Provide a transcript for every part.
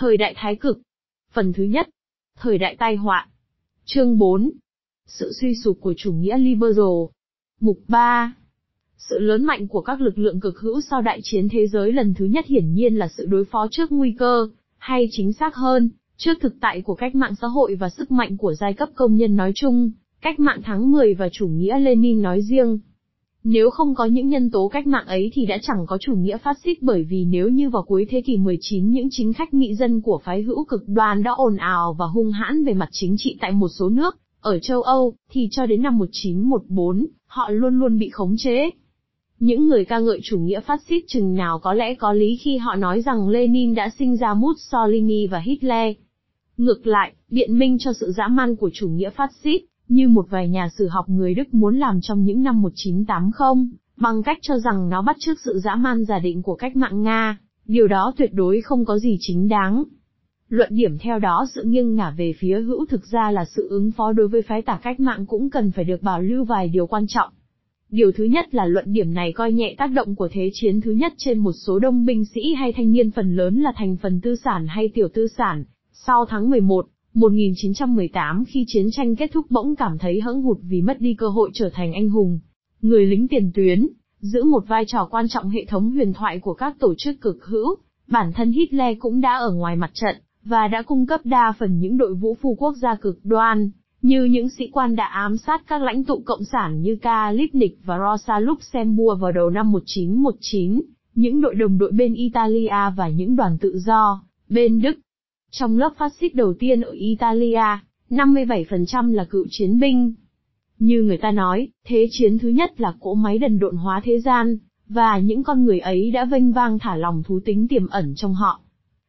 Thời đại thái cực. Phần thứ nhất. Thời đại tai họa. Chương 4. Sự suy sụp của chủ nghĩa liberal. Mục 3. Sự lớn mạnh của các lực lượng cực hữu sau đại chiến thế giới lần thứ nhất hiển nhiên là sự đối phó trước nguy cơ, hay chính xác hơn, trước thực tại của cách mạng xã hội và sức mạnh của giai cấp công nhân nói chung, cách mạng tháng 10 và chủ nghĩa Lenin nói riêng. Nếu không có những nhân tố cách mạng ấy thì đã chẳng có chủ nghĩa phát xít bởi vì nếu như vào cuối thế kỷ 19 những chính khách nghị dân của phái hữu cực đoan đã ồn ào và hung hãn về mặt chính trị tại một số nước, ở châu Âu, thì cho đến năm 1914, họ luôn luôn bị khống chế. Những người ca ngợi chủ nghĩa phát xít chừng nào có lẽ có lý khi họ nói rằng Lenin đã sinh ra Mussolini và Hitler. Ngược lại, biện minh cho sự dã man của chủ nghĩa phát xít, như một vài nhà sử học người Đức muốn làm trong những năm 1980, bằng cách cho rằng nó bắt chước sự dã man giả định của cách mạng Nga, điều đó tuyệt đối không có gì chính đáng. Luận điểm theo đó sự nghiêng ngả về phía hữu thực ra là sự ứng phó đối với phái tả cách mạng cũng cần phải được bảo lưu vài điều quan trọng. Điều thứ nhất là luận điểm này coi nhẹ tác động của thế chiến thứ nhất trên một số đông binh sĩ hay thanh niên phần lớn là thành phần tư sản hay tiểu tư sản. Sau tháng 11, 1918 khi chiến tranh kết thúc bỗng cảm thấy hững hụt vì mất đi cơ hội trở thành anh hùng. Người lính tiền tuyến, giữ một vai trò quan trọng hệ thống huyền thoại của các tổ chức cực hữu, bản thân Hitler cũng đã ở ngoài mặt trận, và đã cung cấp đa phần những đội vũ phu quốc gia cực đoan, như những sĩ quan đã ám sát các lãnh tụ cộng sản như K. Lipnick và Rosa Luxemburg vào đầu năm 1919, những đội đồng đội bên Italia và những đoàn tự do, bên Đức. Trong lớp phát xít đầu tiên ở Italia, 57% là cựu chiến binh. Như người ta nói, thế chiến thứ nhất là cỗ máy đần độn hóa thế gian, và những con người ấy đã vênh vang thả lòng thú tính tiềm ẩn trong họ.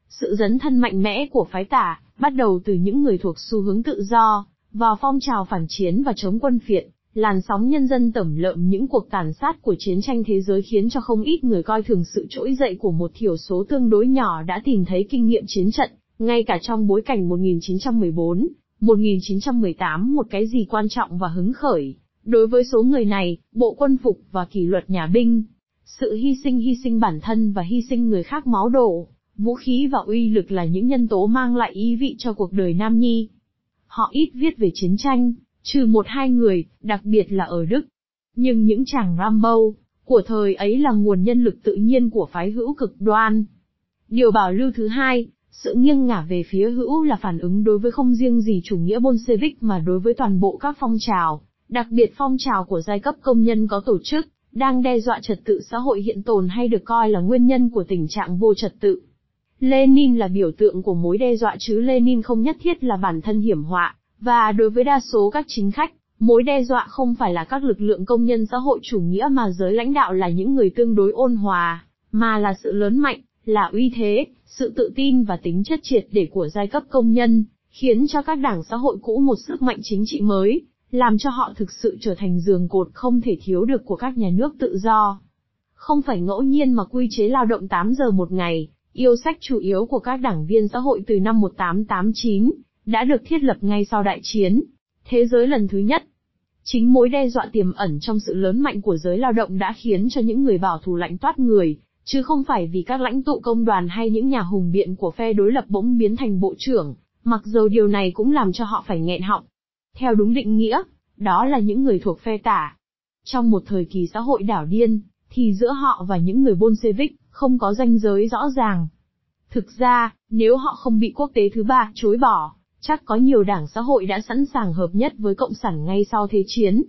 Sự dấn thân mạnh mẽ của phái tả, bắt đầu từ những người thuộc xu hướng tự do, vào phong trào phản chiến và chống quân phiệt, làn sóng nhân dân tẩm lợm những cuộc tàn sát của chiến tranh thế giới khiến cho không ít người coi thường sự trỗi dậy của một thiểu số tương đối nhỏ đã tìm thấy kinh nghiệm chiến trận, ngay cả trong bối cảnh 1914, 1918 một cái gì quan trọng và hứng khởi. Đối với số người này, bộ quân phục và kỷ luật nhà binh, sự hy sinh hy sinh bản thân và hy sinh người khác máu đổ, vũ khí và uy lực là những nhân tố mang lại ý vị cho cuộc đời Nam Nhi. Họ ít viết về chiến tranh, trừ một hai người, đặc biệt là ở Đức. Nhưng những chàng Rambo, của thời ấy là nguồn nhân lực tự nhiên của phái hữu cực đoan. Điều bảo lưu thứ hai, sự nghiêng ngả về phía hữu là phản ứng đối với không riêng gì chủ nghĩa Bolshevik mà đối với toàn bộ các phong trào, đặc biệt phong trào của giai cấp công nhân có tổ chức, đang đe dọa trật tự xã hội hiện tồn hay được coi là nguyên nhân của tình trạng vô trật tự. Lenin là biểu tượng của mối đe dọa chứ Lenin không nhất thiết là bản thân hiểm họa, và đối với đa số các chính khách, mối đe dọa không phải là các lực lượng công nhân xã hội chủ nghĩa mà giới lãnh đạo là những người tương đối ôn hòa, mà là sự lớn mạnh, là uy thế, sự tự tin và tính chất triệt để của giai cấp công nhân, khiến cho các đảng xã hội cũ một sức mạnh chính trị mới, làm cho họ thực sự trở thành giường cột không thể thiếu được của các nhà nước tự do. Không phải ngẫu nhiên mà quy chế lao động 8 giờ một ngày, Yêu sách chủ yếu của các đảng viên xã hội từ năm 1889, đã được thiết lập ngay sau đại chiến. Thế giới lần thứ nhất. Chính mối đe dọa tiềm ẩn trong sự lớn mạnh của giới lao động đã khiến cho những người bảo thủ lạnh toát người, chứ không phải vì các lãnh tụ công đoàn hay những nhà hùng biện của phe đối lập bỗng biến thành bộ trưởng, mặc dầu điều này cũng làm cho họ phải nghẹn họng. Theo đúng định nghĩa, đó là những người thuộc phe tả. Trong một thời kỳ xã hội đảo điên, thì giữa họ và những người Bolshevik, không có ranh giới rõ ràng. Thực ra, nếu họ không bị quốc tế thứ ba chối bỏ, chắc có nhiều đảng xã hội đã sẵn sàng hợp nhất với Cộng sản ngay sau Thế chiến.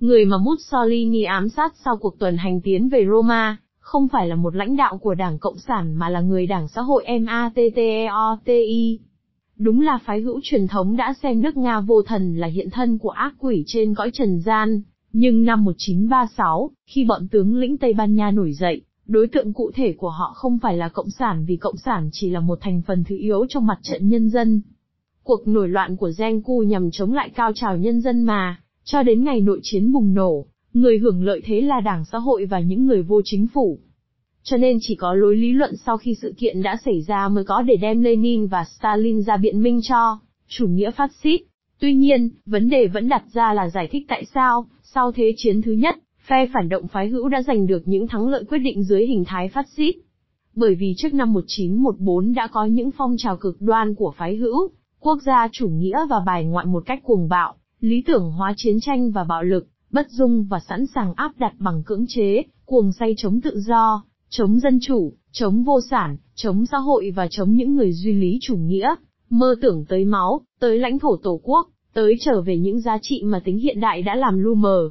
Người mà Mussolini ám sát sau cuộc tuần hành tiến về Roma, không phải là một lãnh đạo của Đảng Cộng sản mà là người Đảng xã hội MATTEOTI. Đúng là phái hữu truyền thống đã xem nước Nga vô thần là hiện thân của ác quỷ trên cõi trần gian, nhưng năm 1936, khi bọn tướng lĩnh Tây Ban Nha nổi dậy, Đối tượng cụ thể của họ không phải là Cộng sản vì Cộng sản chỉ là một thành phần thứ yếu trong mặt trận nhân dân. Cuộc nổi loạn của Genku nhằm chống lại cao trào nhân dân mà, cho đến ngày nội chiến bùng nổ, người hưởng lợi thế là đảng xã hội và những người vô chính phủ. Cho nên chỉ có lối lý luận sau khi sự kiện đã xảy ra mới có để đem Lenin và Stalin ra biện minh cho chủ nghĩa phát xít. Tuy nhiên, vấn đề vẫn đặt ra là giải thích tại sao, sau Thế chiến thứ nhất, phe phản động phái hữu đã giành được những thắng lợi quyết định dưới hình thái phát xít. Bởi vì trước năm 1914 đã có những phong trào cực đoan của phái hữu, quốc gia chủ nghĩa và bài ngoại một cách cuồng bạo, lý tưởng hóa chiến tranh và bạo lực, bất dung và sẵn sàng áp đặt bằng cưỡng chế, cuồng say chống tự do, chống dân chủ, chống vô sản, chống xã hội và chống những người duy lý chủ nghĩa, mơ tưởng tới máu, tới lãnh thổ tổ quốc, tới trở về những giá trị mà tính hiện đại đã làm lu mờ.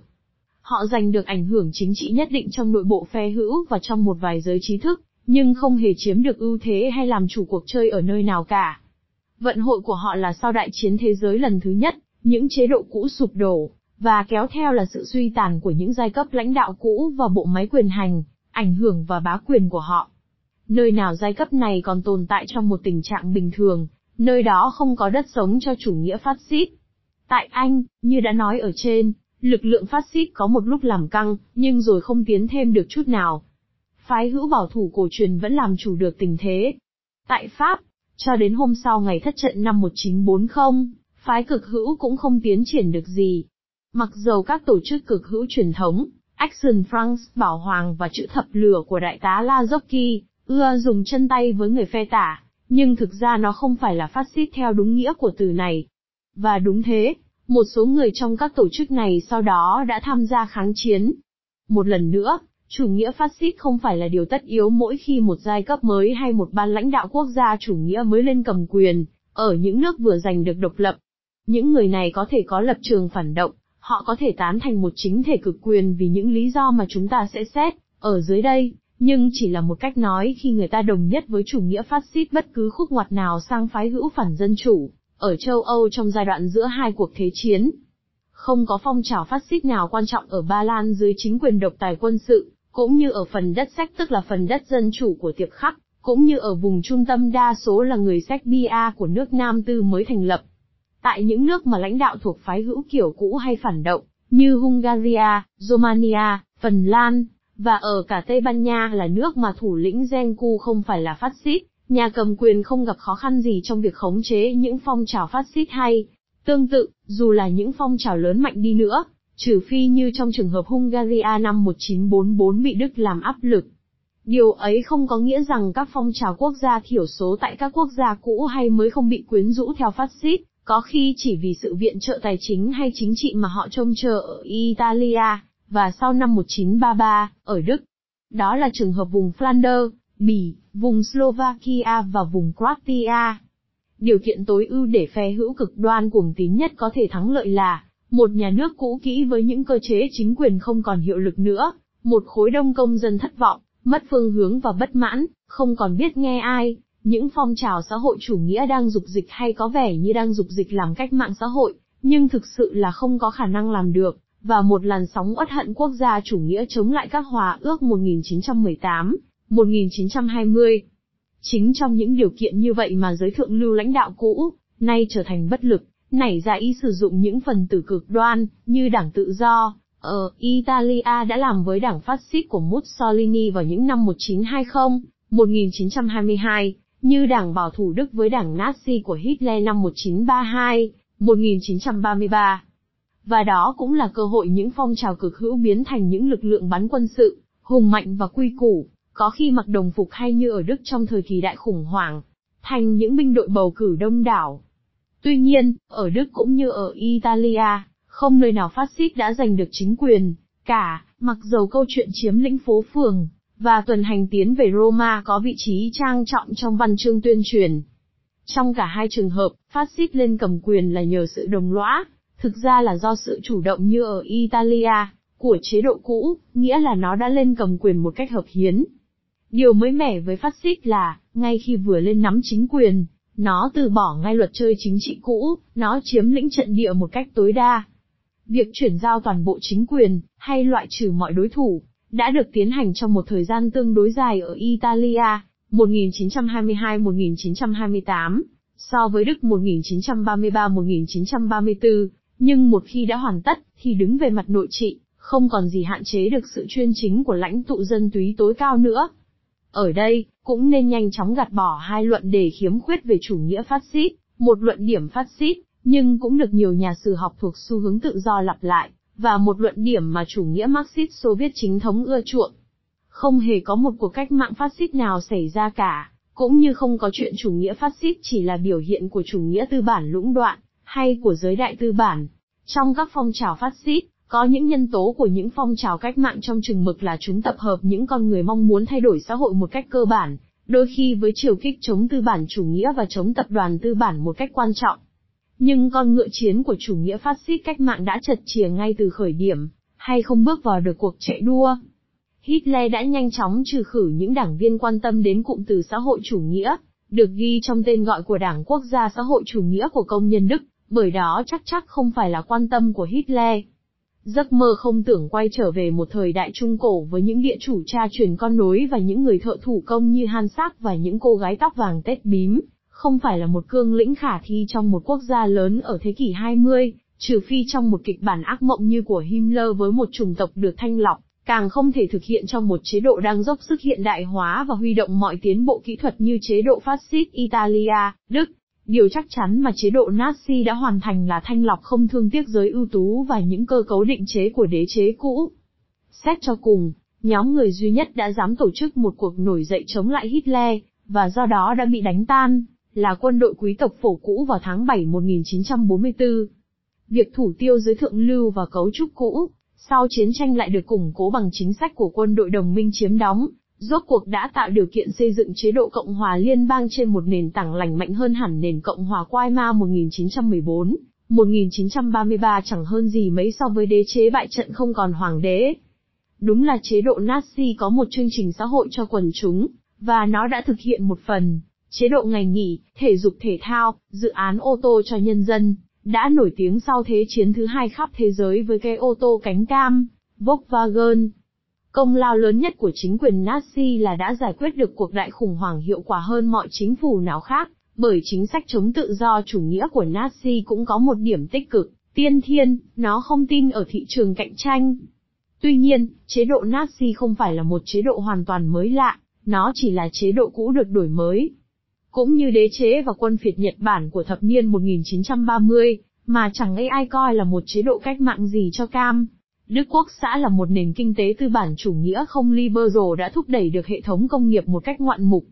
Họ giành được ảnh hưởng chính trị nhất định trong nội bộ phe hữu và trong một vài giới trí thức, nhưng không hề chiếm được ưu thế hay làm chủ cuộc chơi ở nơi nào cả. Vận hội của họ là sau đại chiến thế giới lần thứ nhất, những chế độ cũ sụp đổ, và kéo theo là sự suy tàn của những giai cấp lãnh đạo cũ và bộ máy quyền hành, ảnh hưởng và bá quyền của họ. Nơi nào giai cấp này còn tồn tại trong một tình trạng bình thường, nơi đó không có đất sống cho chủ nghĩa phát xít. Tại Anh, như đã nói ở trên, lực lượng phát xít có một lúc làm căng, nhưng rồi không tiến thêm được chút nào. Phái hữu bảo thủ cổ truyền vẫn làm chủ được tình thế. Tại Pháp, cho đến hôm sau ngày thất trận năm 1940, phái cực hữu cũng không tiến triển được gì. Mặc dầu các tổ chức cực hữu truyền thống, Action France, Bảo Hoàng và chữ thập lửa của đại tá La Zocchi, ưa dùng chân tay với người phe tả, nhưng thực ra nó không phải là phát xít theo đúng nghĩa của từ này. Và đúng thế, một số người trong các tổ chức này sau đó đã tham gia kháng chiến. Một lần nữa, chủ nghĩa phát xít không phải là điều tất yếu mỗi khi một giai cấp mới hay một ban lãnh đạo quốc gia chủ nghĩa mới lên cầm quyền, ở những nước vừa giành được độc lập. Những người này có thể có lập trường phản động, họ có thể tán thành một chính thể cực quyền vì những lý do mà chúng ta sẽ xét, ở dưới đây, nhưng chỉ là một cách nói khi người ta đồng nhất với chủ nghĩa phát xít bất cứ khúc ngoặt nào sang phái hữu phản dân chủ, ở châu Âu trong giai đoạn giữa hai cuộc thế chiến. Không có phong trào phát xít nào quan trọng ở Ba Lan dưới chính quyền độc tài quân sự, cũng như ở phần đất sách tức là phần đất dân chủ của tiệp khắc, cũng như ở vùng trung tâm đa số là người Serbia của nước Nam Tư mới thành lập. Tại những nước mà lãnh đạo thuộc phái hữu kiểu cũ hay phản động, như Hungaria, Romania, Phần Lan, và ở cả Tây Ban Nha là nước mà thủ lĩnh Zenku không phải là phát xít, nhà cầm quyền không gặp khó khăn gì trong việc khống chế những phong trào phát xít hay. Tương tự, dù là những phong trào lớn mạnh đi nữa, trừ phi như trong trường hợp Hungaria năm 1944 bị Đức làm áp lực. Điều ấy không có nghĩa rằng các phong trào quốc gia thiểu số tại các quốc gia cũ hay mới không bị quyến rũ theo phát xít, có khi chỉ vì sự viện trợ tài chính hay chính trị mà họ trông chờ ở Italia, và sau năm 1933, ở Đức. Đó là trường hợp vùng Flanders, Bỉ, vùng Slovakia và vùng Croatia. Điều kiện tối ưu để phe hữu cực đoan cuồng tín nhất có thể thắng lợi là một nhà nước cũ kỹ với những cơ chế chính quyền không còn hiệu lực nữa, một khối đông công dân thất vọng, mất phương hướng và bất mãn, không còn biết nghe ai, những phong trào xã hội chủ nghĩa đang dục dịch hay có vẻ như đang dục dịch làm cách mạng xã hội, nhưng thực sự là không có khả năng làm được, và một làn sóng uất hận quốc gia chủ nghĩa chống lại các hòa ước 1918, 1920. Chính trong những điều kiện như vậy mà giới thượng lưu lãnh đạo cũ, nay trở thành bất lực, nảy ra ý sử dụng những phần tử cực đoan, như đảng tự do, ở Italia đã làm với đảng phát xít của Mussolini vào những năm 1920, 1922, như đảng bảo thủ Đức với đảng Nazi của Hitler năm 1932, 1933. Và đó cũng là cơ hội những phong trào cực hữu biến thành những lực lượng bắn quân sự, hùng mạnh và quy củ, có khi mặc đồng phục hay như ở Đức trong thời kỳ đại khủng hoảng, thành những binh đội bầu cử đông đảo. Tuy nhiên, ở Đức cũng như ở Italia, không nơi nào phát xít đã giành được chính quyền, cả, mặc dầu câu chuyện chiếm lĩnh phố phường, và tuần hành tiến về Roma có vị trí trang trọng trong văn chương tuyên truyền. Trong cả hai trường hợp, phát xít lên cầm quyền là nhờ sự đồng lõa, thực ra là do sự chủ động như ở Italia, của chế độ cũ, nghĩa là nó đã lên cầm quyền một cách hợp hiến. Điều mới mẻ với phát xít là, ngay khi vừa lên nắm chính quyền, nó từ bỏ ngay luật chơi chính trị cũ, nó chiếm lĩnh trận địa một cách tối đa. Việc chuyển giao toàn bộ chính quyền, hay loại trừ mọi đối thủ, đã được tiến hành trong một thời gian tương đối dài ở Italia, 1922-1928, so với Đức 1933-1934, nhưng một khi đã hoàn tất, thì đứng về mặt nội trị, không còn gì hạn chế được sự chuyên chính của lãnh tụ dân túy tối cao nữa. Ở đây, cũng nên nhanh chóng gạt bỏ hai luận đề khiếm khuyết về chủ nghĩa phát xít, một luận điểm phát xít, nhưng cũng được nhiều nhà sử học thuộc xu hướng tự do lặp lại, và một luận điểm mà chủ nghĩa Marxist Xô Viết chính thống ưa chuộng. Không hề có một cuộc cách mạng phát xít nào xảy ra cả, cũng như không có chuyện chủ nghĩa phát xít chỉ là biểu hiện của chủ nghĩa tư bản lũng đoạn, hay của giới đại tư bản. Trong các phong trào phát xít, có những nhân tố của những phong trào cách mạng trong chừng mực là chúng tập hợp những con người mong muốn thay đổi xã hội một cách cơ bản, đôi khi với chiều kích chống tư bản chủ nghĩa và chống tập đoàn tư bản một cách quan trọng. Nhưng con ngựa chiến của chủ nghĩa phát xít cách mạng đã chật chìa ngay từ khởi điểm, hay không bước vào được cuộc chạy đua. Hitler đã nhanh chóng trừ khử những đảng viên quan tâm đến cụm từ xã hội chủ nghĩa, được ghi trong tên gọi của Đảng Quốc gia xã hội chủ nghĩa của công nhân Đức, bởi đó chắc chắc không phải là quan tâm của Hitler. Giấc mơ không tưởng quay trở về một thời đại trung cổ với những địa chủ cha truyền con nối và những người thợ thủ công như Han Sắc và những cô gái tóc vàng tết bím, không phải là một cương lĩnh khả thi trong một quốc gia lớn ở thế kỷ 20, trừ phi trong một kịch bản ác mộng như của Himmler với một chủng tộc được thanh lọc, càng không thể thực hiện trong một chế độ đang dốc sức hiện đại hóa và huy động mọi tiến bộ kỹ thuật như chế độ phát xít Italia, Đức. Điều chắc chắn mà chế độ Nazi đã hoàn thành là thanh lọc không thương tiếc giới ưu tú và những cơ cấu định chế của đế chế cũ. Xét cho cùng, nhóm người duy nhất đã dám tổ chức một cuộc nổi dậy chống lại Hitler, và do đó đã bị đánh tan, là quân đội quý tộc phổ cũ vào tháng 7 1944. Việc thủ tiêu giới thượng lưu và cấu trúc cũ, sau chiến tranh lại được củng cố bằng chính sách của quân đội đồng minh chiếm đóng, rốt cuộc đã tạo điều kiện xây dựng chế độ Cộng hòa liên bang trên một nền tảng lành mạnh hơn hẳn nền Cộng hòa Weimar 1914. 1933 chẳng hơn gì mấy so với đế chế bại trận không còn hoàng đế. Đúng là chế độ Nazi có một chương trình xã hội cho quần chúng, và nó đã thực hiện một phần. Chế độ ngày nghỉ, thể dục thể thao, dự án ô tô cho nhân dân, đã nổi tiếng sau Thế chiến thứ hai khắp thế giới với cái ô tô cánh cam, Volkswagen. Công lao lớn nhất của chính quyền Nazi là đã giải quyết được cuộc đại khủng hoảng hiệu quả hơn mọi chính phủ nào khác, bởi chính sách chống tự do chủ nghĩa của Nazi cũng có một điểm tích cực, tiên thiên, nó không tin ở thị trường cạnh tranh. Tuy nhiên, chế độ Nazi không phải là một chế độ hoàn toàn mới lạ, nó chỉ là chế độ cũ được đổi mới, cũng như đế chế và quân phiệt Nhật Bản của thập niên 1930, mà chẳng ấy ai coi là một chế độ cách mạng gì cho cam. Đức Quốc xã là một nền kinh tế tư bản chủ nghĩa không liberal đã thúc đẩy được hệ thống công nghiệp một cách ngoạn mục.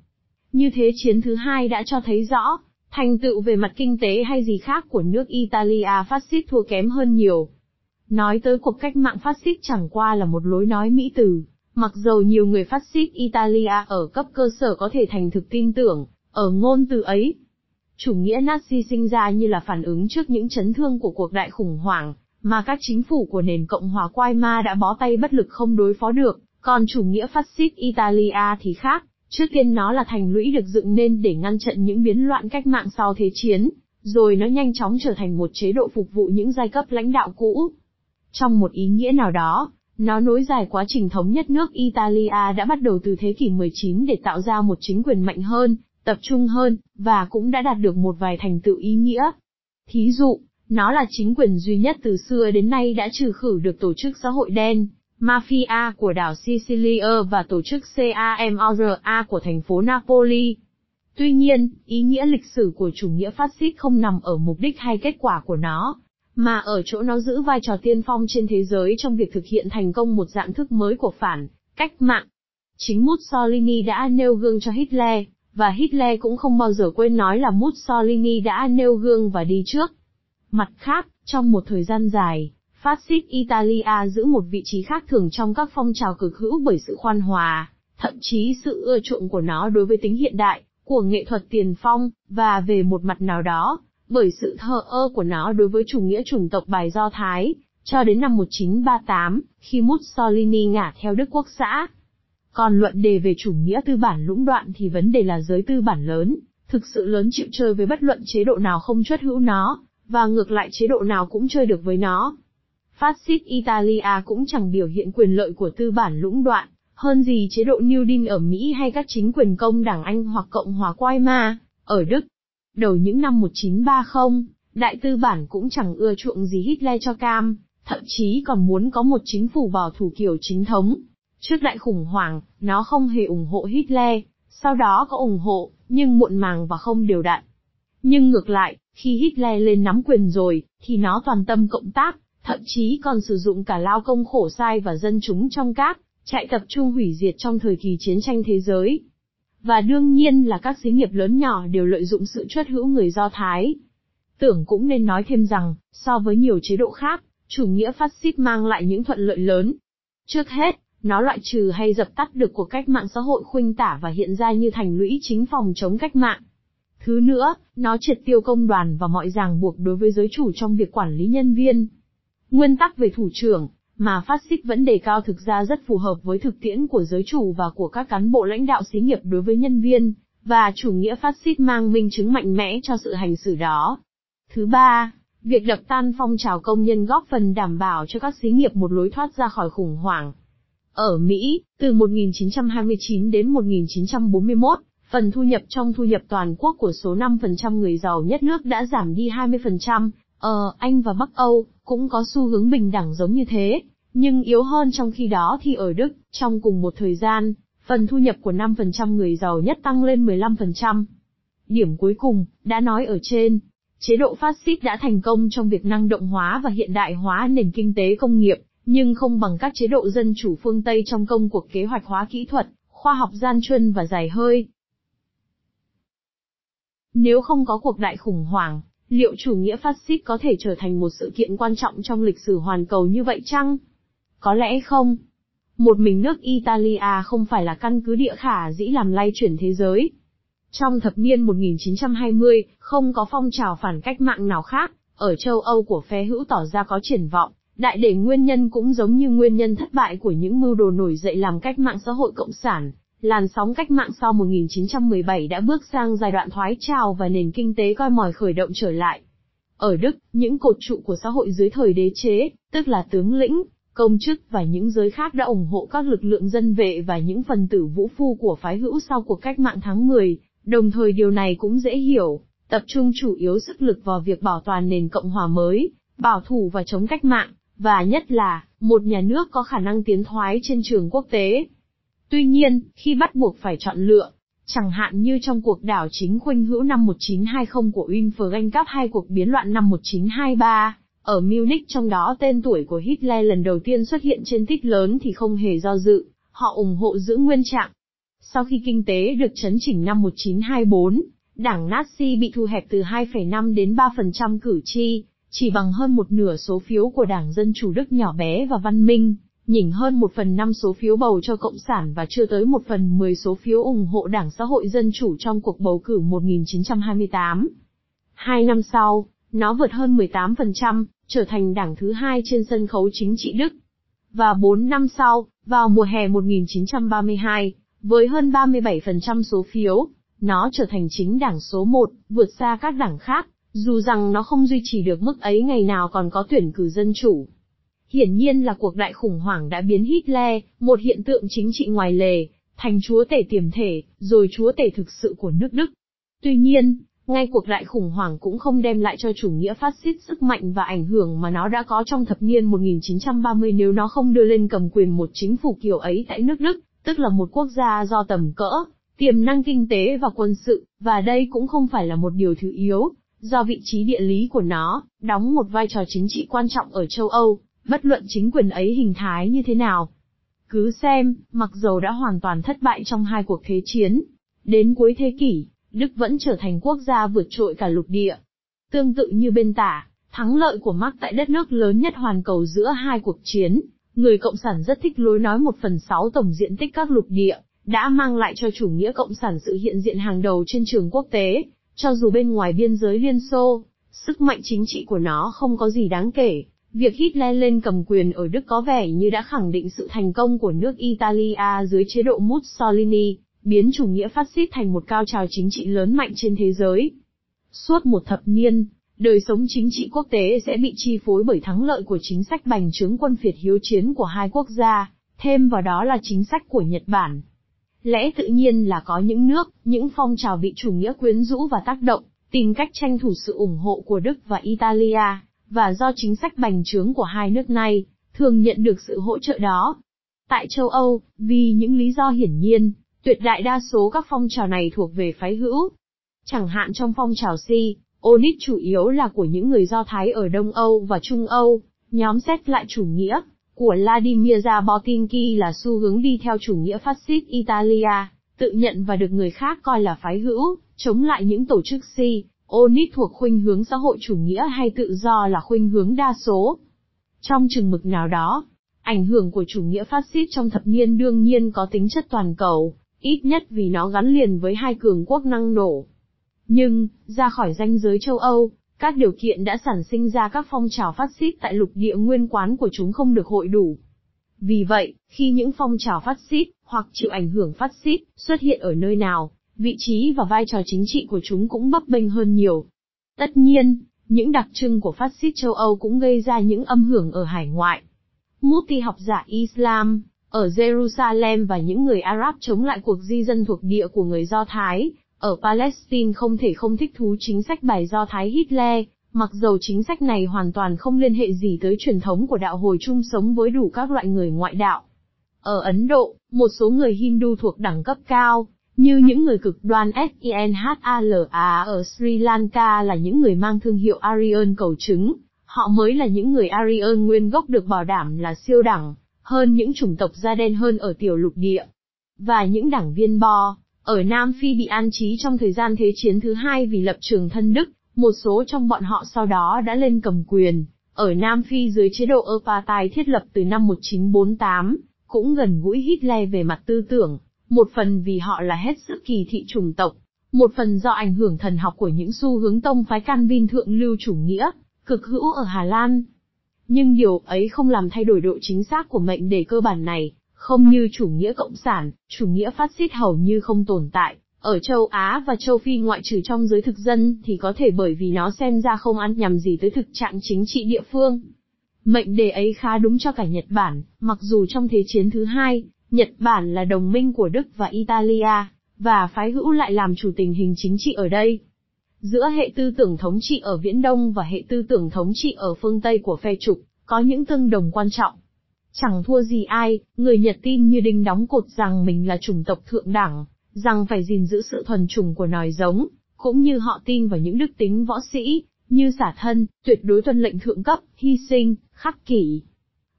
Như thế chiến thứ hai đã cho thấy rõ, thành tựu về mặt kinh tế hay gì khác của nước Italia phát xít thua kém hơn nhiều. Nói tới cuộc cách mạng phát xít chẳng qua là một lối nói mỹ từ, mặc dầu nhiều người phát xít Italia ở cấp cơ sở có thể thành thực tin tưởng, ở ngôn từ ấy, chủ nghĩa Nazi sinh ra như là phản ứng trước những chấn thương của cuộc đại khủng hoảng, mà các chính phủ của nền Cộng hòa Weimar đã bó tay bất lực không đối phó được, còn chủ nghĩa phát xít Italia thì khác, trước tiên nó là thành lũy được dựng nên để ngăn chặn những biến loạn cách mạng sau thế chiến, rồi nó nhanh chóng trở thành một chế độ phục vụ những giai cấp lãnh đạo cũ. Trong một ý nghĩa nào đó, nó nối dài quá trình thống nhất nước Italia đã bắt đầu từ thế kỷ 19 để tạo ra một chính quyền mạnh hơn, tập trung hơn, và cũng đã đạt được một vài thành tựu ý nghĩa. Thí dụ, nó là chính quyền duy nhất từ xưa đến nay đã trừ khử được tổ chức xã hội đen, Mafia của đảo Sicilia và tổ chức CAMORA của thành phố Napoli. Tuy nhiên, ý nghĩa lịch sử của chủ nghĩa phát xít không nằm ở mục đích hay kết quả của nó, mà ở chỗ nó giữ vai trò tiên phong trên thế giới trong việc thực hiện thành công một dạng thức mới của phản, cách mạng. Chính Mussolini đã nêu gương cho Hitler, và Hitler cũng không bao giờ quên nói là Mussolini đã nêu gương và đi trước. Mặt khác, trong một thời gian dài, phát xít Italia giữ một vị trí khác thường trong các phong trào cực hữu bởi sự khoan hòa, thậm chí sự ưa chuộng của nó đối với tính hiện đại, của nghệ thuật tiền phong, và về một mặt nào đó, bởi sự thờ ơ của nó đối với chủ nghĩa chủng tộc bài Do Thái, cho đến năm 1938, khi Mussolini ngả theo Đức Quốc xã. Còn luận đề về chủ nghĩa tư bản lũng đoạn thì vấn đề là giới tư bản lớn, thực sự lớn chịu chơi với bất luận chế độ nào không chuất hữu nó, và ngược lại chế độ nào cũng chơi được với nó. Phát xít Italia cũng chẳng biểu hiện quyền lợi của tư bản lũng đoạn, hơn gì chế độ New Deal ở Mỹ hay các chính quyền công đảng Anh hoặc Cộng hòa Weimar, ở Đức. Đầu những năm 1930, đại tư bản cũng chẳng ưa chuộng gì Hitler cho cam, thậm chí còn muốn có một chính phủ bảo thủ kiểu chính thống, Trước đại khủng hoảng, nó không hề ủng hộ Hitler, sau đó có ủng hộ, nhưng muộn màng và không đều đặn. Nhưng ngược lại, khi Hitler lên nắm quyền rồi, thì nó toàn tâm cộng tác, thậm chí còn sử dụng cả lao công khổ sai và dân chúng trong các chạy tập trung hủy diệt trong thời kỳ chiến tranh thế giới. Và đương nhiên là các xí nghiệp lớn nhỏ đều lợi dụng sự truất hữu người Do Thái. Tưởng cũng nên nói thêm rằng, so với nhiều chế độ khác, chủ nghĩa phát xít mang lại những thuận lợi lớn. Trước hết, nó loại trừ hay dập tắt được cuộc cách mạng xã hội khuynh tả và hiện ra như thành lũy chính phòng chống cách mạng. Thứ nữa, nó triệt tiêu công đoàn và mọi ràng buộc đối với giới chủ trong việc quản lý nhân viên. Nguyên tắc về thủ trưởng, mà phát xít vẫn đề cao thực ra rất phù hợp với thực tiễn của giới chủ và của các cán bộ lãnh đạo xí nghiệp đối với nhân viên, và chủ nghĩa phát xít mang minh chứng mạnh mẽ cho sự hành xử đó. Thứ ba, việc đập tan phong trào công nhân góp phần đảm bảo cho các xí nghiệp một lối thoát ra khỏi khủng hoảng. Ở Mỹ, từ 1929 đến 1941, phần thu nhập trong thu nhập toàn quốc của số 5% người giàu nhất nước đã giảm đi 20%, ở ờ, Anh và Bắc Âu, cũng có xu hướng bình đẳng giống như thế, nhưng yếu hơn trong khi đó thì ở Đức, trong cùng một thời gian, phần thu nhập của 5% người giàu nhất tăng lên 15%. Điểm cuối cùng, đã nói ở trên, chế độ phát xít đã thành công trong việc năng động hóa và hiện đại hóa nền kinh tế công nghiệp, nhưng không bằng các chế độ dân chủ phương Tây trong công cuộc kế hoạch hóa kỹ thuật, khoa học gian truân và dài hơi. Nếu không có cuộc đại khủng hoảng, liệu chủ nghĩa phát xít có thể trở thành một sự kiện quan trọng trong lịch sử hoàn cầu như vậy chăng? Có lẽ không. Một mình nước Italia không phải là căn cứ địa khả dĩ làm lay chuyển thế giới. Trong thập niên 1920, không có phong trào phản cách mạng nào khác, ở châu Âu của phe hữu tỏ ra có triển vọng, đại để nguyên nhân cũng giống như nguyên nhân thất bại của những mưu đồ nổi dậy làm cách mạng xã hội cộng sản, Làn sóng cách mạng sau 1917 đã bước sang giai đoạn thoái trào và nền kinh tế coi mỏi khởi động trở lại. Ở Đức, những cột trụ của xã hội dưới thời đế chế, tức là tướng lĩnh, công chức và những giới khác đã ủng hộ các lực lượng dân vệ và những phần tử vũ phu của phái hữu sau cuộc cách mạng tháng 10, đồng thời điều này cũng dễ hiểu, tập trung chủ yếu sức lực vào việc bảo toàn nền cộng hòa mới, bảo thủ và chống cách mạng, và nhất là, một nhà nước có khả năng tiến thoái trên trường quốc tế. Tuy nhiên, khi bắt buộc phải chọn lựa, chẳng hạn như trong cuộc đảo chính khuynh hữu năm 1920 của Unvergang Cup hay cuộc biến loạn năm 1923, ở Munich trong đó tên tuổi của Hitler lần đầu tiên xuất hiện trên tích lớn thì không hề do dự, họ ủng hộ giữ nguyên trạng. Sau khi kinh tế được chấn chỉnh năm 1924, đảng Nazi bị thu hẹp từ 2,5 đến 3% cử tri, chỉ bằng hơn một nửa số phiếu của đảng Dân Chủ Đức nhỏ bé và văn minh, nhỉnh hơn một phần năm số phiếu bầu cho Cộng sản và chưa tới một phần mười số phiếu ủng hộ Đảng Xã hội Dân Chủ trong cuộc bầu cử 1928. Hai năm sau, nó vượt hơn 18%, trở thành đảng thứ hai trên sân khấu chính trị Đức. Và 4 năm sau, vào mùa hè 1932, với hơn 37% số phiếu, nó trở thành chính đảng số 1, vượt xa các đảng khác, dù rằng nó không duy trì được mức ấy ngày nào còn có tuyển cử dân chủ. Hiển nhiên là cuộc đại khủng hoảng đã biến Hitler, một hiện tượng chính trị ngoài lề, thành chúa tể tiềm thể, rồi chúa tể thực sự của nước Đức. Tuy nhiên, ngay cuộc đại khủng hoảng cũng không đem lại cho chủ nghĩa phát xít sức mạnh và ảnh hưởng mà nó đã có trong thập niên 1930 nếu nó không đưa lên cầm quyền một chính phủ kiểu ấy tại nước Đức, tức là một quốc gia do tầm cỡ, tiềm năng kinh tế và quân sự, và đây cũng không phải là một điều thứ yếu, do vị trí địa lý của nó, đóng một vai trò chính trị quan trọng ở châu Âu, bất luận chính quyền ấy hình thái như thế nào. Cứ xem, mặc dầu đã hoàn toàn thất bại trong hai cuộc thế chiến, đến cuối thế kỷ, Đức vẫn trở thành quốc gia vượt trội cả lục địa. Tương tự như bên tả, thắng lợi của Mark tại đất nước lớn nhất hoàn cầu giữa hai cuộc chiến, người Cộng sản rất thích lối nói một phần sáu tổng diện tích các lục địa, đã mang lại cho chủ nghĩa Cộng sản sự hiện diện hàng đầu trên trường quốc tế, cho dù bên ngoài biên giới Liên Xô, sức mạnh chính trị của nó không có gì đáng kể, Việc Hitler lên cầm quyền ở Đức có vẻ như đã khẳng định sự thành công của nước Italia dưới chế độ Mussolini, biến chủ nghĩa phát xít thành một cao trào chính trị lớn mạnh trên thế giới. Suốt một thập niên, đời sống chính trị quốc tế sẽ bị chi phối bởi thắng lợi của chính sách bành trướng quân phiệt hiếu chiến của hai quốc gia, thêm vào đó là chính sách của Nhật Bản. Lẽ tự nhiên là có những nước, những phong trào bị chủ nghĩa quyến rũ và tác động, tìm cách tranh thủ sự ủng hộ của Đức và Italia và do chính sách bành trướng của hai nước này, thường nhận được sự hỗ trợ đó. Tại châu Âu, vì những lý do hiển nhiên, tuyệt đại đa số các phong trào này thuộc về phái hữu. Chẳng hạn trong phong trào Si, Onit chủ yếu là của những người Do Thái ở Đông Âu và Trung Âu, nhóm xét lại chủ nghĩa, của Vladimir Jabotinsky là xu hướng đi theo chủ nghĩa phát xít Italia, tự nhận và được người khác coi là phái hữu, chống lại những tổ chức si, onit thuộc khuynh hướng xã hội chủ nghĩa hay tự do là khuynh hướng đa số. Trong chừng mực nào đó, ảnh hưởng của chủ nghĩa phát xít trong thập niên đương nhiên có tính chất toàn cầu, ít nhất vì nó gắn liền với hai cường quốc năng nổ. Nhưng, ra khỏi danh giới châu Âu, các điều kiện đã sản sinh ra các phong trào phát xít tại lục địa nguyên quán của chúng không được hội đủ. Vì vậy, khi những phong trào phát xít, hoặc chịu ảnh hưởng phát xít, xuất hiện ở nơi nào, vị trí và vai trò chính trị của chúng cũng bấp bênh hơn nhiều. Tất nhiên, những đặc trưng của phát xít châu Âu cũng gây ra những âm hưởng ở hải ngoại. Muti học giả Islam, ở Jerusalem và những người Arab chống lại cuộc di dân thuộc địa của người Do Thái, ở Palestine không thể không thích thú chính sách bài Do Thái Hitler, mặc dầu chính sách này hoàn toàn không liên hệ gì tới truyền thống của đạo hồi chung sống với đủ các loại người ngoại đạo. Ở Ấn Độ, một số người Hindu thuộc đẳng cấp cao, như những người cực đoan SENHALA ở Sri Lanka là những người mang thương hiệu Aryan cầu chứng, họ mới là những người Aryan nguyên gốc được bảo đảm là siêu đẳng, hơn những chủng tộc da đen hơn ở tiểu lục địa. Và những đảng viên Bo, ở Nam Phi bị an trí trong thời gian Thế chiến thứ hai vì lập trường thân Đức, một số trong bọn họ sau đó đã lên cầm quyền, ở Nam Phi dưới chế độ apartheid thiết lập từ năm 1948, cũng gần gũi Hitler về mặt tư tưởng, một phần vì họ là hết sức kỳ thị chủng tộc, một phần do ảnh hưởng thần học của những xu hướng tông phái Calvin thượng lưu chủ nghĩa, cực hữu ở Hà Lan. Nhưng điều ấy không làm thay đổi độ chính xác của mệnh đề cơ bản này, không như chủ nghĩa cộng sản, chủ nghĩa phát xít hầu như không tồn tại. Ở châu Á và châu Phi ngoại trừ trong giới thực dân thì có thể bởi vì nó xem ra không ăn nhầm gì tới thực trạng chính trị địa phương. Mệnh đề ấy khá đúng cho cả Nhật Bản, mặc dù trong Thế chiến thứ hai, Nhật Bản là đồng minh của Đức và Italia, và phái hữu lại làm chủ tình hình chính trị ở đây. Giữa hệ tư tưởng thống trị ở Viễn Đông và hệ tư tưởng thống trị ở phương Tây của phe trục, có những tương đồng quan trọng. Chẳng thua gì ai, người Nhật tin như đinh đóng cột rằng mình là chủng tộc thượng đẳng, rằng phải gìn giữ sự thuần chủng của nòi giống, cũng như họ tin vào những đức tính võ sĩ, như xả thân, tuyệt đối tuân lệnh thượng cấp, hy sinh, khắc kỷ.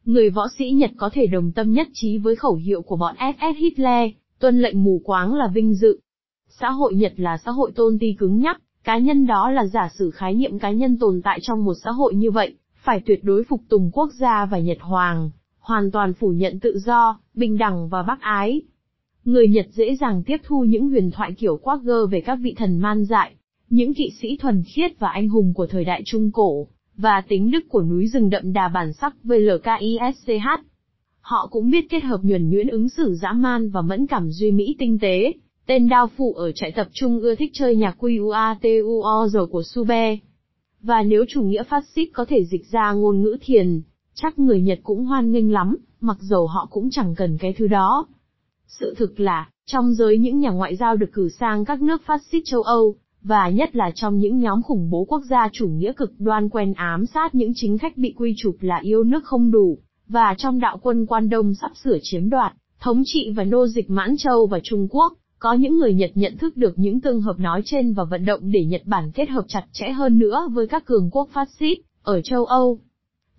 Người võ sĩ Nhật có thể đồng tâm nhất trí với khẩu hiệu của bọn SS Hitler, tuân lệnh mù quáng là vinh dự. Xã hội Nhật là xã hội tôn ti cứng nhắc, cá nhân đó là giả sử khái niệm cá nhân tồn tại trong một xã hội như vậy, phải tuyệt đối phục tùng quốc gia và Nhật Hoàng, hoàn toàn phủ nhận tự do, bình đẳng và bác ái. Người Nhật dễ dàng tiếp thu những huyền thoại kiểu Quagga về các vị thần man dại, những kỵ sĩ thuần khiết và anh hùng của thời đại Trung Cổ, và tính đức của núi rừng đậm đà bản sắc VLKISCH. Họ cũng biết kết hợp nhuần nhuyễn ứng xử dã man và mẫn cảm duy mỹ tinh tế. Tên đao phụ ở trại tập trung ưa thích chơi nhạc QUATUOR của Sube. Và nếu chủ nghĩa phát xít có thể dịch ra ngôn ngữ thiền, chắc người Nhật cũng hoan nghênh lắm, mặc dầu họ cũng chẳng cần cái thứ đó. Sự thực là, trong giới những nhà ngoại giao được cử sang các nước phát xít châu Âu, và nhất là trong những nhóm khủng bố quốc gia chủ nghĩa cực đoan quen ám sát những chính khách bị quy chụp là yêu nước không đủ, và trong đạo quân quan đông sắp sửa chiếm đoạt, thống trị và nô dịch Mãn Châu và Trung Quốc, có những người Nhật nhận thức được những tương hợp nói trên và vận động để Nhật Bản kết hợp chặt chẽ hơn nữa với các cường quốc phát xít ở châu Âu.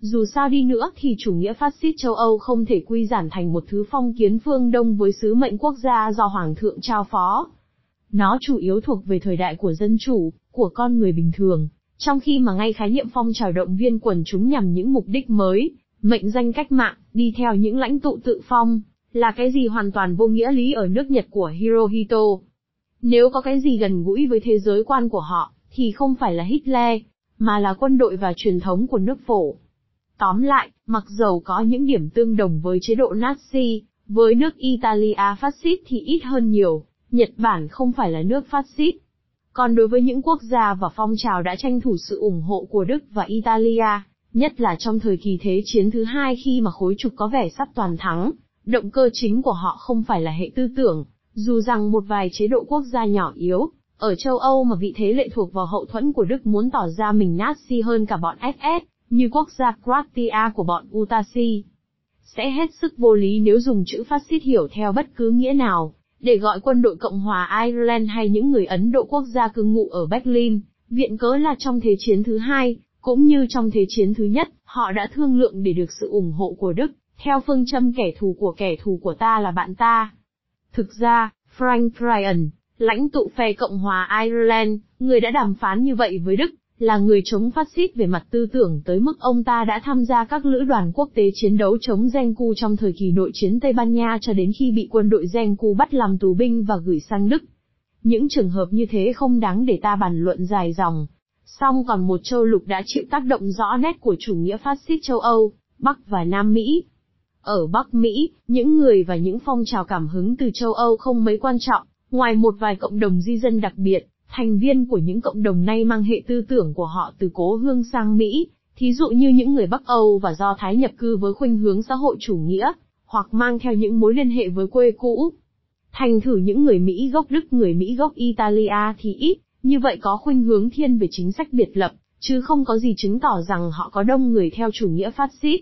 Dù sao đi nữa thì chủ nghĩa phát xít châu Âu không thể quy giản thành một thứ phong kiến phương Đông với sứ mệnh quốc gia do Hoàng thượng trao phó. Nó chủ yếu thuộc về thời đại của dân chủ, của con người bình thường, trong khi mà ngay khái niệm phong trào động viên quần chúng nhằm những mục đích mới, mệnh danh cách mạng, đi theo những lãnh tụ tự phong, là cái gì hoàn toàn vô nghĩa lý ở nước Nhật của Hirohito. Nếu có cái gì gần gũi với thế giới quan của họ, thì không phải là Hitler, mà là quân đội và truyền thống của nước phổ. Tóm lại, mặc dầu có những điểm tương đồng với chế độ Nazi, với nước Italia phát xít thì ít hơn nhiều, Nhật Bản không phải là nước phát xít. Còn đối với những quốc gia và phong trào đã tranh thủ sự ủng hộ của Đức và Italia, nhất là trong thời kỳ Thế chiến thứ hai khi mà khối trục có vẻ sắp toàn thắng, động cơ chính của họ không phải là hệ tư tưởng, dù rằng một vài chế độ quốc gia nhỏ yếu, ở châu Âu mà vị thế lệ thuộc vào hậu thuẫn của Đức muốn tỏ ra mình Nazi hơn cả bọn SS, như quốc gia Croatia của bọn Utasi. Sẽ hết sức vô lý nếu dùng chữ phát xít hiểu theo bất cứ nghĩa nào, để gọi quân đội Cộng hòa Ireland hay những người Ấn Độ quốc gia cư ngụ ở Berlin, viện cớ là trong Thế chiến thứ hai, cũng như trong Thế chiến thứ nhất, họ đã thương lượng để được sự ủng hộ của Đức, theo phương châm kẻ thù của kẻ thù của ta là bạn ta. Thực ra, Frank Ryan, lãnh tụ phe Cộng hòa Ireland, người đã đàm phán như vậy với Đức, là người chống phát xít về mặt tư tưởng tới mức ông ta đã tham gia các lữ đoàn quốc tế chiến đấu chống Genku trong thời kỳ nội chiến Tây Ban Nha cho đến khi bị quân đội Genku bắt làm tù binh và gửi sang Đức. Những trường hợp như thế không đáng để ta bàn luận dài dòng. Song còn một châu lục đã chịu tác động rõ nét của chủ nghĩa phát xít châu Âu, Bắc và Nam Mỹ. Ở Bắc Mỹ, những người và những phong trào cảm hứng từ châu Âu không mấy quan trọng, ngoài một vài cộng đồng di dân đặc biệt, thành viên của những cộng đồng này mang hệ tư tưởng của họ từ cố hương sang Mỹ, thí dụ như những người Bắc Âu và Do Thái nhập cư với khuynh hướng xã hội chủ nghĩa, hoặc mang theo những mối liên hệ với quê cũ. Thành thử những người Mỹ gốc Đức người Mỹ gốc Italia thì ít, như vậy có khuynh hướng thiên về chính sách biệt lập, chứ không có gì chứng tỏ rằng họ có đông người theo chủ nghĩa phát xít.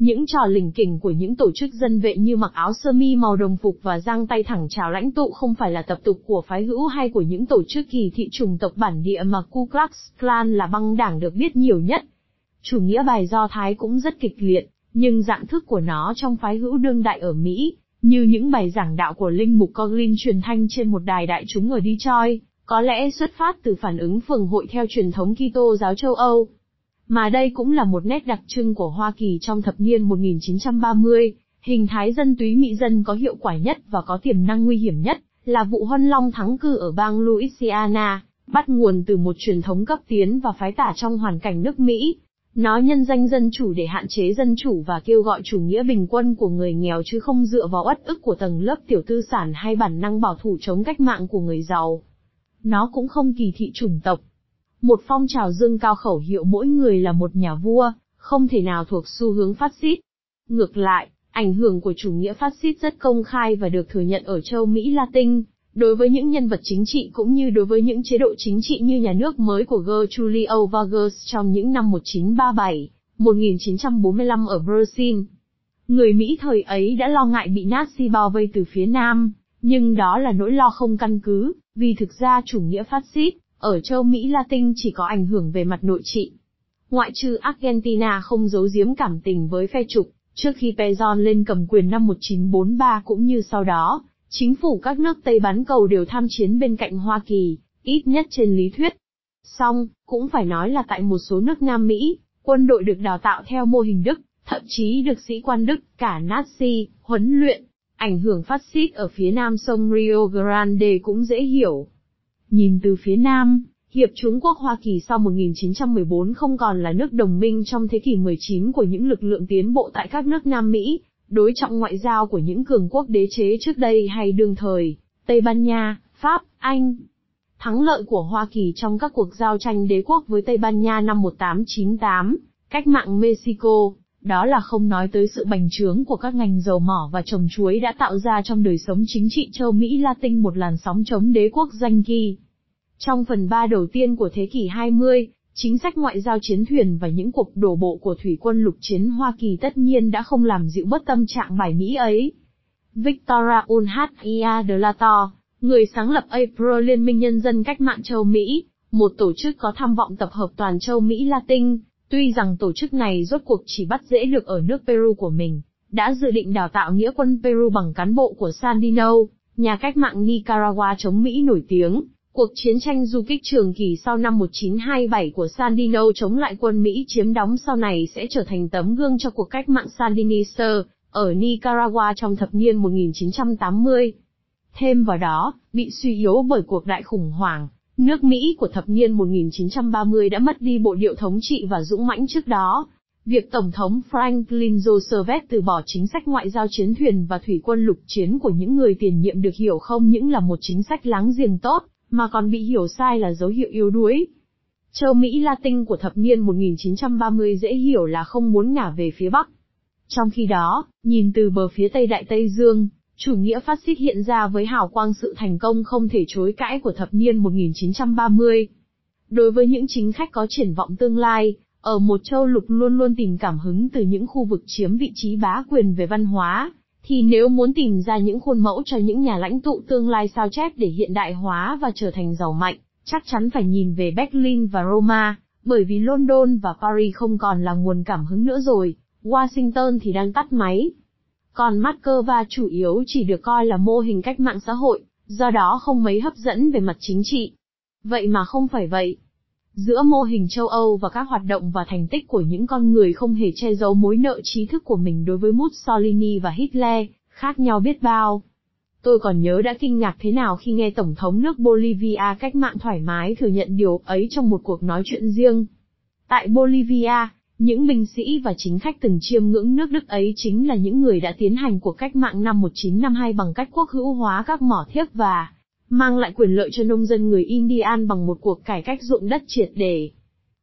Những trò lình kình của những tổ chức dân vệ như mặc áo sơ mi màu đồng phục và giang tay thẳng chào lãnh tụ không phải là tập tục của phái hữu hay của những tổ chức kỳ thị chủng tộc bản địa mà Ku Klux Klan là băng đảng được biết nhiều nhất. Chủ nghĩa bài Do Thái cũng rất kịch liệt, nhưng dạng thức của nó trong phái hữu đương đại ở Mỹ, như những bài giảng đạo của Linh Mục Coglin truyền thanh trên một đài đại chúng ở Detroit, có lẽ xuất phát từ phản ứng phường hội theo truyền thống Kitô giáo châu Âu. Mà đây cũng là một nét đặc trưng của Hoa Kỳ trong thập niên 1930, hình thái dân túy mỹ dân có hiệu quả nhất và có tiềm năng nguy hiểm nhất, là vụ Huân Long thắng cử ở bang Louisiana, bắt nguồn từ một truyền thống cấp tiến và phái tả trong hoàn cảnh nước Mỹ. Nó nhân danh dân chủ để hạn chế dân chủ và kêu gọi chủ nghĩa bình quân của người nghèo chứ không dựa vào uất ức của tầng lớp tiểu tư sản hay bản năng bảo thủ chống cách mạng của người giàu. Nó cũng không kỳ thị chủng tộc, một phong trào dương cao khẩu hiệu mỗi người là một nhà vua, không thể nào thuộc xu hướng phát xít. Ngược lại, ảnh hưởng của chủ nghĩa phát xít rất công khai và được thừa nhận ở châu Mỹ Latin, đối với những nhân vật chính trị cũng như đối với những chế độ chính trị như nhà nước mới của Gertulio Vargas trong những năm 1937, 1945 ở Brazil. Người Mỹ thời ấy đã lo ngại bị Nazi bao vây từ phía Nam, nhưng đó là nỗi lo không căn cứ, vì thực ra chủ nghĩa phát xít ở châu Mỹ Latin chỉ có ảnh hưởng về mặt nội trị. Ngoại trừ Argentina không giấu giếm cảm tình với phe trục, trước khi Pezon lên cầm quyền năm 1943 cũng như sau đó, chính phủ các nước Tây bán cầu đều tham chiến bên cạnh Hoa Kỳ, ít nhất trên lý thuyết. Song, cũng phải nói là tại một số nước Nam Mỹ, quân đội được đào tạo theo mô hình Đức, thậm chí được sĩ quan Đức, cả Nazi, huấn luyện. Ảnh hưởng phát xít ở phía nam sông Rio Grande cũng dễ hiểu. Nhìn từ phía Nam, Hiệp Trung Quốc Hoa Kỳ sau 1914 không còn là nước đồng minh trong thế kỷ 19 của những lực lượng tiến bộ tại các nước Nam Mỹ, đối trọng ngoại giao của những cường quốc đế chế trước đây hay đương thời, Tây Ban Nha, Pháp, Anh. Thắng lợi của Hoa Kỳ trong các cuộc giao tranh đế quốc với Tây Ban Nha năm 1898, cách mạng Mexico, đó là không nói tới sự bành trướng của các ngành dầu mỏ và trồng chuối đã tạo ra trong đời sống chính trị châu Mỹ Latin một làn sóng chống đế quốc danh kỳ. Trong phần 3 đầu tiên của thế kỷ 20, chính sách ngoại giao chiến thuyền và những cuộc đổ bộ của thủy quân lục chiến Hoa Kỳ tất nhiên đã không làm dịu bất tâm trạng bài Mỹ ấy. Victoria Unhia de la Torre, người sáng lập April Liên minh Nhân dân Cách mạng châu Mỹ, một tổ chức có tham vọng tập hợp toàn châu Mỹ Latin, Tuy rằng tổ chức này rốt cuộc chỉ bắt dễ được ở nước Peru của mình, đã dự định đào tạo nghĩa quân Peru bằng cán bộ của Sandino, nhà cách mạng Nicaragua chống Mỹ nổi tiếng. Cuộc chiến tranh du kích trường kỳ sau năm 1927 của Sandino chống lại quân Mỹ chiếm đóng sau này sẽ trở thành tấm gương cho cuộc cách mạng Sandinista ở Nicaragua trong thập niên 1980. Thêm vào đó, bị suy yếu bởi cuộc đại khủng hoảng, Nước Mỹ của thập niên 1930 đã mất đi bộ điệu thống trị và dũng mãnh trước đó. Việc Tổng thống Franklin Roosevelt từ bỏ chính sách ngoại giao chiến thuyền và thủy quân lục chiến của những người tiền nhiệm được hiểu không những là một chính sách láng giềng tốt, mà còn bị hiểu sai là dấu hiệu yếu đuối. Châu Mỹ Latin của thập niên 1930 dễ hiểu là không muốn ngả về phía Bắc. Trong khi đó, nhìn từ bờ phía Tây Đại Tây Dương, Chủ nghĩa phát xít hiện ra với hào quang sự thành công không thể chối cãi của thập niên 1930. Đối với những chính khách có triển vọng tương lai, ở một châu lục luôn luôn tìm cảm hứng từ những khu vực chiếm vị trí bá quyền về văn hóa, thì nếu muốn tìm ra những khuôn mẫu cho những nhà lãnh tụ tương lai sao chép để hiện đại hóa và trở thành giàu mạnh, chắc chắn phải nhìn về Berlin và Roma, bởi vì London và Paris không còn là nguồn cảm hứng nữa rồi, Washington thì đang tắt máy. Còn Moscow chủ yếu chỉ được coi là mô hình cách mạng xã hội, do đó không mấy hấp dẫn về mặt chính trị. Vậy mà không phải vậy. Giữa mô hình châu Âu và các hoạt động và thành tích của những con người không hề che giấu mối nợ trí thức của mình đối với Mussolini và Hitler, khác nhau biết bao. Tôi còn nhớ đã kinh ngạc thế nào khi nghe Tổng thống nước Bolivia cách mạng thoải mái thừa nhận điều ấy trong một cuộc nói chuyện riêng. Tại Bolivia, những binh sĩ và chính khách từng chiêm ngưỡng nước Đức ấy chính là những người đã tiến hành cuộc cách mạng năm 1952 bằng cách quốc hữu hóa các mỏ thiếc và mang lại quyền lợi cho nông dân người Indian bằng một cuộc cải cách ruộng đất triệt để.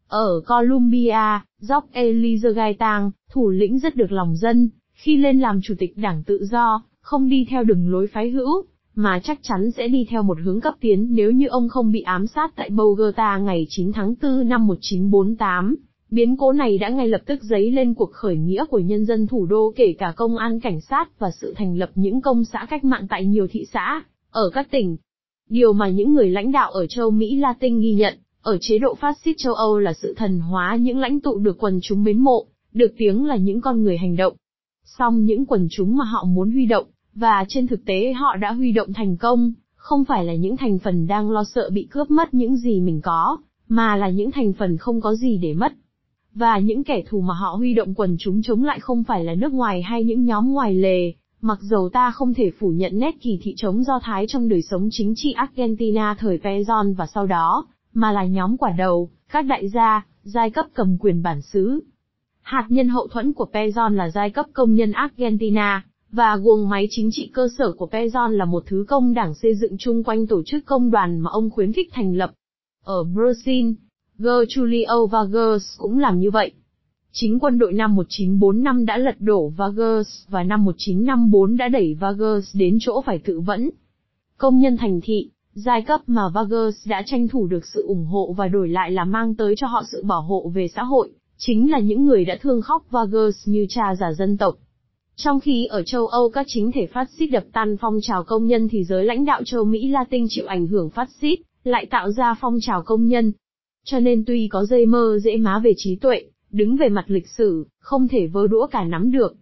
Ở Colombia, Jock Eliezer Gaitang, thủ lĩnh rất được lòng dân, khi lên làm chủ tịch đảng tự do, không đi theo đường lối phái hữu, mà chắc chắn sẽ đi theo một hướng cấp tiến nếu như ông không bị ám sát tại Bogota ngày 9 tháng 4 năm 1948. Biến cố này đã ngay lập tức dấy lên cuộc khởi nghĩa của nhân dân thủ đô kể cả công an cảnh sát và sự thành lập những công xã cách mạng tại nhiều thị xã, ở các tỉnh. Điều mà những người lãnh đạo ở châu Mỹ Latin ghi nhận, ở chế độ phát xít châu Âu là sự thần hóa những lãnh tụ được quần chúng mến mộ, được tiếng là những con người hành động. Song những quần chúng mà họ muốn huy động, và trên thực tế họ đã huy động thành công, không phải là những thành phần đang lo sợ bị cướp mất những gì mình có, mà là những thành phần không có gì để mất. Và những kẻ thù mà họ huy động quần chúng chống lại không phải là nước ngoài hay những nhóm ngoài lề, mặc dầu ta không thể phủ nhận nét kỳ thị chống Do Thái trong đời sống chính trị Argentina thời Pezon và sau đó, mà là nhóm quả đầu, các đại gia, giai cấp cầm quyền bản xứ. Hạt nhân hậu thuẫn của Pezon là giai cấp công nhân Argentina, và guồng máy chính trị cơ sở của Pezon là một thứ công đảng xây dựng chung quanh tổ chức công đoàn mà ông khuyến khích thành lập. Ở Brazil, Gertulio Vargas cũng làm như vậy. Chính quân đội năm 1945 đã lật đổ Vargas và năm 1954 đã đẩy Vargas đến chỗ phải tự vẫn. Công nhân thành thị, giai cấp mà Vargas đã tranh thủ được sự ủng hộ và đổi lại là mang tới cho họ sự bảo hộ về xã hội, chính là những người đã thương khóc Vargas như cha già dân tộc. Trong khi ở châu Âu các chính thể phát xít đập tan phong trào công nhân thì giới lãnh đạo châu Mỹ Latin chịu ảnh hưởng phát xít, lại tạo ra phong trào công nhân. Cho nên tuy có dây mơ dễ má về trí tuệ, đứng về mặt lịch sử, không thể vơ đũa cả nắm được,